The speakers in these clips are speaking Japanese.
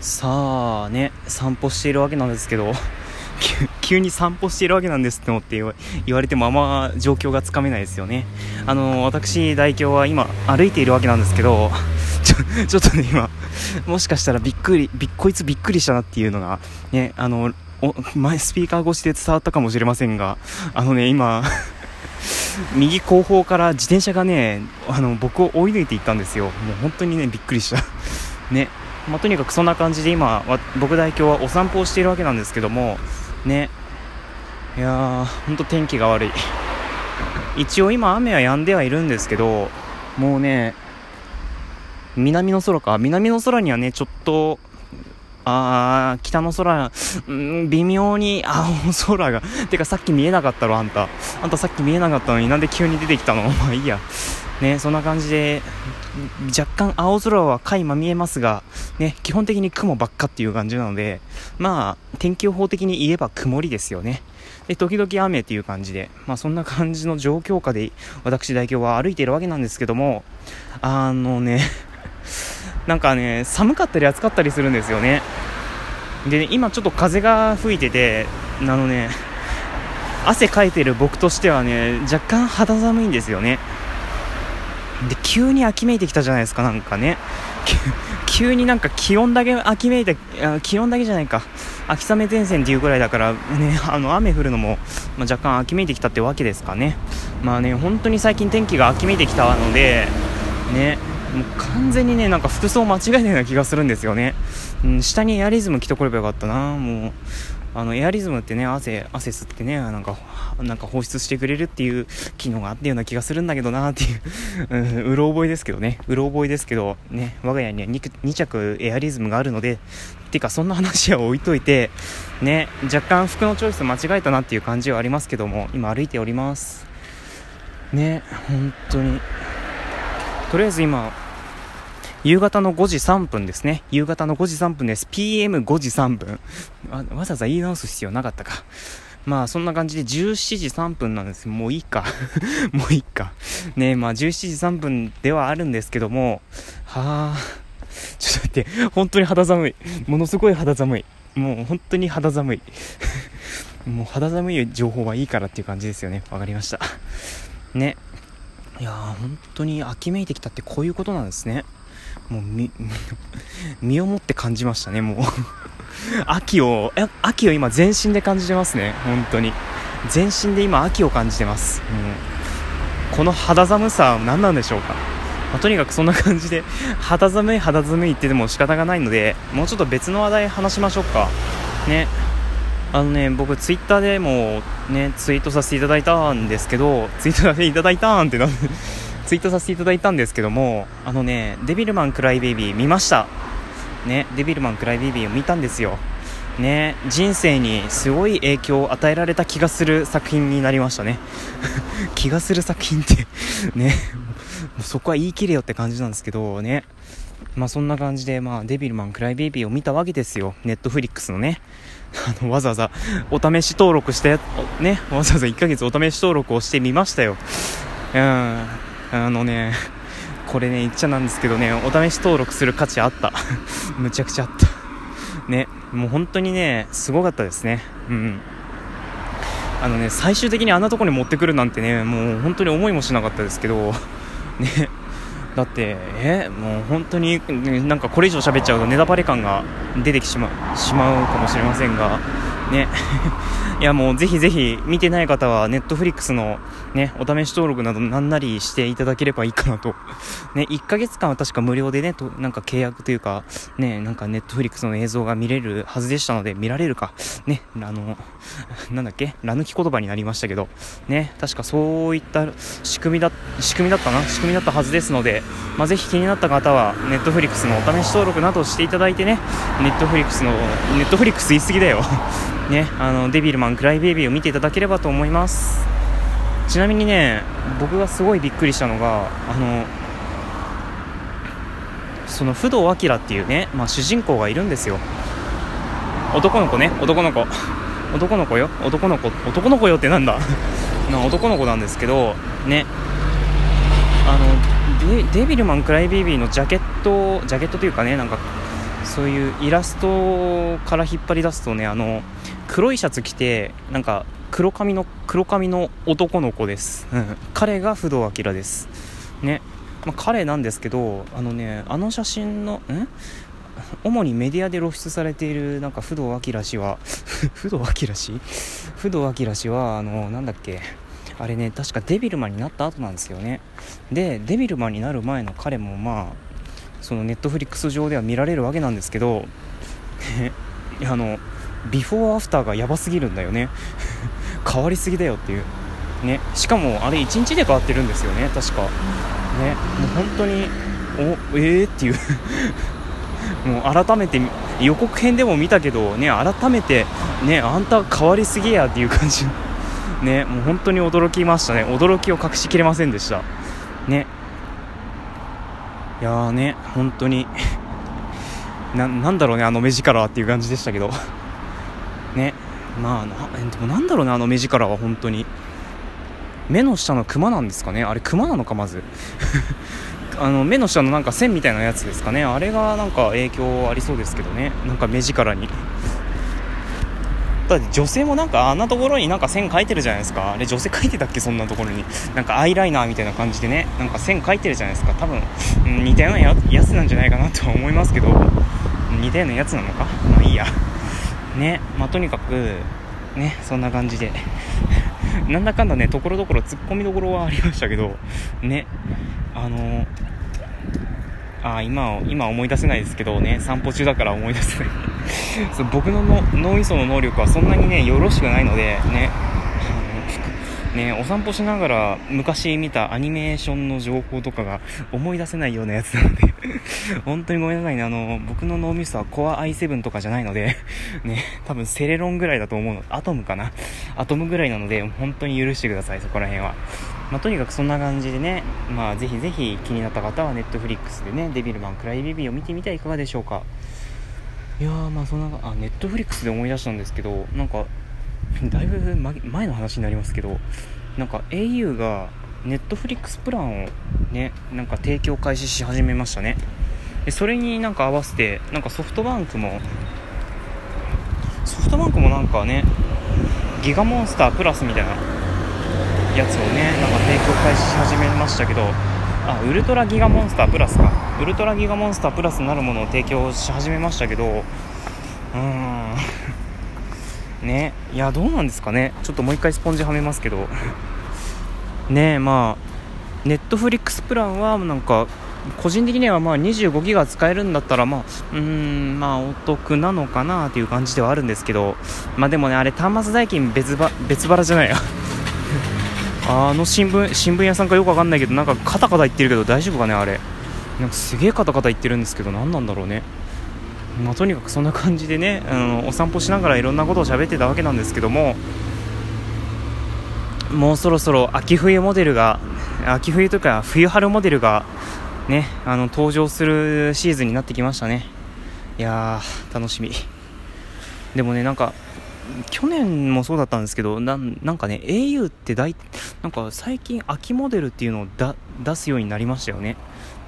さあね散歩しているわけなんですけど 急に散歩しているわけなんですって思って言われてもあんま状況がつかめないですよね。あの私代表は今歩いているわけなんですけど ちょっとね今もしかしたらびっくりびこいつびっくりしたなっていうのがねあの前スピーカー越しで伝わったかもしれませんがあのね今 右後方から自転車がねあの僕を追い抜いていったんですよ。もう本当にねびっくりした。ね。まあ、とにかくそんな感じで今僕代表はお散歩をしているわけなんですけどもね。いやーほんと天気が悪い。一応今雨は止んではいるんですけどもうね南の空か。南の空にはねちょっとあー北の空、うん、微妙に青空が。てかさっき見えなかったろあんた。あんたさっき見えなかったのになんで急に出てきたの？まあいいや。ねそんな感じで若干青空は垣間見えますが、ね、基本的に雲ばっかっていう感じなので、まあ、天気予報的に言えば曇りですよね。で、時々雨っていう感じで、まあそんな感じの状況下で私代表は歩いているわけなんですけども、あのね、なんかね、寒かったり暑かったりするんですよね。で、ね、今ちょっと風が吹いてて、あのね、汗かいてる僕としてはね、若干肌寒いんですよね。急に秋めいてきたじゃないですかなんかね。急になんか気温だけ秋めいて気温だけじゃないか。秋雨前線っていうぐらいだからね あの雨降るのも、まあ、若干秋めいてきたってわけですかね。まあね本当に最近天気が秋めいてきたのでねもう完全にねなんか服装間違えたような気がするんですよね、うん、下にエアリズム着てこればよかったなもう。あのエアリズムってね汗汗吸ってねなんかなんか放出してくれるっていう機能があったような気がするんだけどなっていう、うん、うろ覚えですけどね。うろ覚えですけどね我が家には 2, 2着エアリズムがあるのでてかそんな話は置いといてね若干服のチョイス間違えたなっていう感じはありますけども今歩いております。ね本当に。とりあえず今夕方の5時3分ですね。夕方の5時3分です。PM5 時3分。わざわざ言い直す必要なかったか。まあそんな感じで17時3分なんですもういいか。もういいか。ねまあ17時3分ではあるんですけども、はあ、ちょっと待って、本当に肌寒い。ものすごい肌寒い。もう本当に肌寒い。もう肌寒い情報はいいからっていう感じですよね。わかりました。ね。いやー、本当に秋めいてきたってこういうことなんですね。もう身 身をもって感じましたねもう。秋を秋を今全身で感じてますね本当に。全身で今秋を感じてます、う。ん、この肌寒さは何なんでしょうか、まあ、とにかくそんな感じで肌寒い肌寒いってでも仕方がないのでもうちょっと別の話題話しましょうか。ね。あのね僕ツイッターでもねツイートさせていただいたんですけどツイートさせていただいたんってなんでツイートさせていただいたんですけどもあのねデビルマンクライベイビー見ました。ねデビルマンクライベイビーを見たんですよ。ね人生にすごい影響を与えられた気がする作品になりましたね。気がする作品ってねそこは言い切れよって感じなんですけどね。まあそんな感じで、まあ、デビルマンクライベイビーを見たわけですよ。ネットフリックスのね。あのわざわざお試し登録してねわざわざ1ヶ月お試し登録をしてみましたよ。うん。あのねこれね言っちゃなんですけどねお試し登録する価値あった。むちゃくちゃあった。ねもう本当にねすごかったですね。うん。あのね最終的にあんなとこに持ってくるなんてねもう本当に思いもしなかったですけど。ね。だってえもう本当になんかこれ以上喋っちゃうとネタバレ感が出てきしましまうかもしれませんが。ね いやもうぜひぜひ見てない方はネットフリックスのね、お試し登録などなんなりしていただければいいかなと。ね、1ヶ月間は確か無料でね、となんか契約というか、ね、なんかネットフリックスの映像が見れるはずでしたので、見られるか。ね、あの、なんだっけラ抜き言葉になりましたけど、ね、確かそういった仕組みだ、仕組みだったな？仕組みだったはずですので、まあ、ぜひ気になった方は、ネットフリックスのお試し登録などしていただいてね、ネットフリックスの、ネットフリックス言い過ぎだよ。ね、あの、デビルマンクライベイビーを見ていただければと思います。ちなみにね僕がすごいびっくりしたのがあのその不動明っていうね、まあ、主人公がいるんですよ。男の子ね男の子。男の子よ。男の子男の子よってなんだ。な男の子なんですけどね。あのデビルマン・クライベイビーのジャケットジャケットというかねなんかそういうイラストから引っ張り出すとねあの黒いシャツ着てなんか黒髪の黒髪の男の子です、彼が不動明です。ね、まあ、彼なんですけどあのねあの写真のん？主にメディアで露出されているなんか不動明氏は 不動明氏不動明氏はあのなんだっけ？あれね確かデビルマンになった後なんですよね。でデビルマンになる前の彼もまあそのネットフリックス上では見られるわけなんですけどあのビフォーアフターがやばすぎるんだよね。変わりすぎだよっていう。ね。しかもあれ1日で変わってるんですよね。確か。ね。もう本当におえーっていう。もう改めて予告編でも見たけどね改めてねあんた変わりすぎやっていう感じ。ね。もう本当に驚きましたね。驚きを隠しきれませんでした。ね。いやーね本当に。ななんだろうねあの目力はっていう感じでしたけど。ね。まあなでもなんだろうねあの目力は本当に。目の下のクマなんですかね。あれクマなのかまず。あの目の下のなんか線みたいなやつですかね。あれがなんか影響ありそうですけどね。なんか目力に。だって女性もなんかあんなところになんか線描いてるじゃないですか。あれ女性描いてたっけ？そんなところに。なんかアイライナーみたいな感じでね。なんか線描いてるじゃないですか。多分、うん、似たようなやつなんじゃないかなとは思いますけど。似たようなやつなのか？まあいいや。ねまあとにかくねそんな感じで。なんだかんだねところどころツッコミどころはありましたけどねあのあ今今思い出せないですけどね散歩中だから思い出せない。そう僕の脳みその能力はそんなにねよろしくないのでねね、お散歩しながら昔見たアニメーションの情報とかが思い出せないようなやつなので 本当にごめんなさいね。あの、僕の脳みそはコア i7 とかじゃないので ね、多分セレロンぐらいだと思うの。アトムかな？アトムぐらいなので、本当に許してください、そこら辺は。まあ、とにかくそんな感じでね、まあ、ぜひぜひ気になった方はネットフリックスでね、デビルマンクライビビーを見てみてはいかがでしょうか。いやー、まあそんな、あ、ネットフリックスで思い出したんですけど、なんか、だいぶ前の話になりますけどなんか au がネットフリックスプランをねなんか提供開始し始めましたね。でそれになんか合わせてなんかソフトバンクもソフトバンクもなんかねギガモンスタープラスみたいなやつをねなんか提供開始し始めましたけどあウルトラギガモンスタープラスか。ウルトラギガモンスタープラスなるものを提供し始めましたけどうーん。ね。いやどうなんですかね。ちょっともう一回スポンジはめますけど。ねえまあネットフリックスプランはなんか個人的にはまあ25ギガ使えるんだったらまあうーんまあお得なのかなという感じではあるんですけど。まあでもねあれ端末代金別ば別腹じゃないや。あの新聞新聞屋さんかよくわかんないけどなんかカタカタ言ってるけど大丈夫かねあれ。なんかすげえカタカタ言ってるんですけど何なんだろうね。まあ、とにかくそんな感じでねあのお散歩しながらいろんなことを喋ってたわけなんですけどももうそろそろ秋冬モデルが秋冬というか冬春モデルがねあの登場するシーズンになってきましたね。いやー楽しみ。でもねなんか去年もそうだったんですけどなんかね au って大なんか最近秋モデルっていうのを出すようになりましたよね。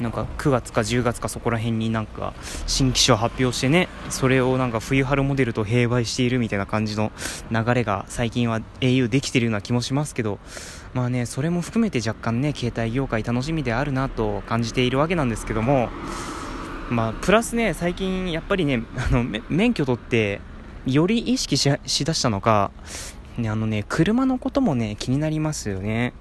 なんか9月か10月かそこら辺になんか新機種を発表してねそれをなんか冬春モデルと併売しているみたいな感じの流れが最近は au できてるような気もしますけどまあねそれも含めて若干ね携帯業界楽しみであるなと感じているわけなんですけどもまあプラスね最近やっぱりねあの免許取ってより意識ししだしたのかねあのね車のこともね気になりますよね。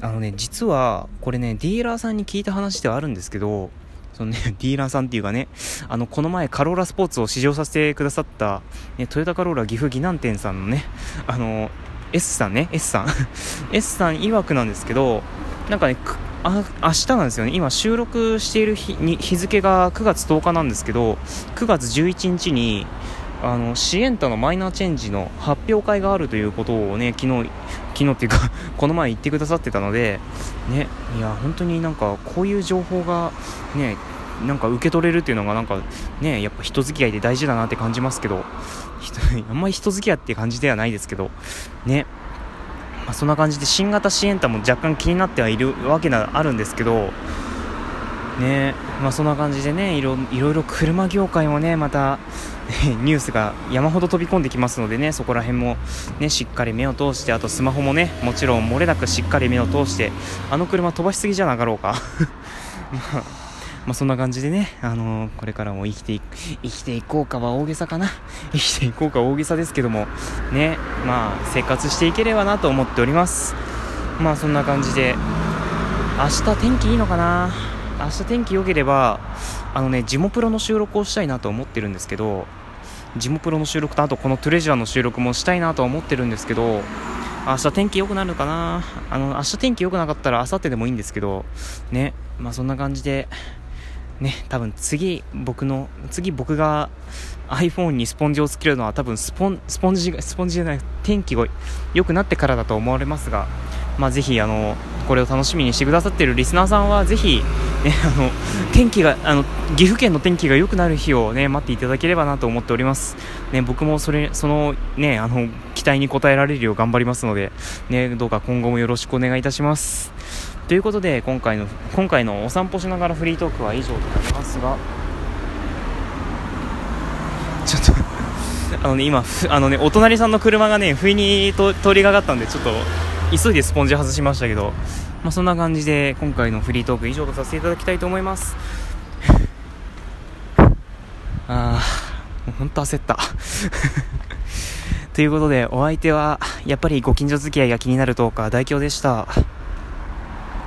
あのね、実は、これね、ディーラーさんに聞いた話ではあるんですけど、そのね、ディーラーさんっていうかね、あの、この前カローラスポーツを試乗させてくださった、ね、トヨタカローラ岐阜岐南店さんのね、あの、S さんね、S さん。S さん曰くなんですけど、なんかね、あ明日なんですよね、今収録している日に日付が9月10日なんですけど、9月11日に、あのシエンタのマイナーチェンジの発表会があるということをね昨日昨日っていうか この前言ってくださってたのでねいや本当になんかこういう情報がねなんか受け取れるっていうのがなんかねやっぱ人付き合いで大事だなって感じますけど あんまり人付き合いって感じではないですけどね。まあ、そんな感じで新型シエンタも若干気になってはいるわけがあるんですけどねまあ、そんな感じでねいろいろ車業界もねまた ニュースが山ほど飛び込んできますのでねそこら辺もねしっかり目を通してあとスマホもねもちろん漏れなくしっかり目を通してあの車飛ばしすぎじゃなかろうか。まあ、まあ、そんな感じでね、あのー、これからも生きてい生きていこうかは大げさかな。生きていこうか大げさですけどもねまあ生活していければなと思っております。まあそんな感じで明日天気いいのかな。明日天気良ければあのねジモプロの収録をしたいなと思ってるんですけどジモプロの収録とあとこのトレジャーの収録もしたいなとは思ってるんですけど明日天気良くなるかな？あの明日天気良くなかったら明後日でもいいんですけどねまあそんな感じでね多分次僕の次僕が iPhone にスポンジをつけるのは多分スポンスポンジスポンジじゃない天気が良くなってからだと思われますがまあ、ぜひあのこれを楽しみにしてくださっているリスナーさんはぜひ、ね、あの天気があの岐阜県の天気が良くなる日を、ね、待っていただければなと思っております、ね、僕もそれその,、ね、あの期待に応えられるよう頑張りますので、ね、どうか今後もよろしくお願いいたします。ということで今回の今回のお散歩しながらフリートークは以上となりますがちょっと あのね今あのねお隣さんの車がね不意にと通りがかったんでちょっと急いでスポンジ外しましたけど、まあ、そんな感じで今回のフリートーク以上とさせていただきたいと思います。ああ本当焦った。ということでお相手はやっぱりご近所付き合いが気になるトーカー大凶でした。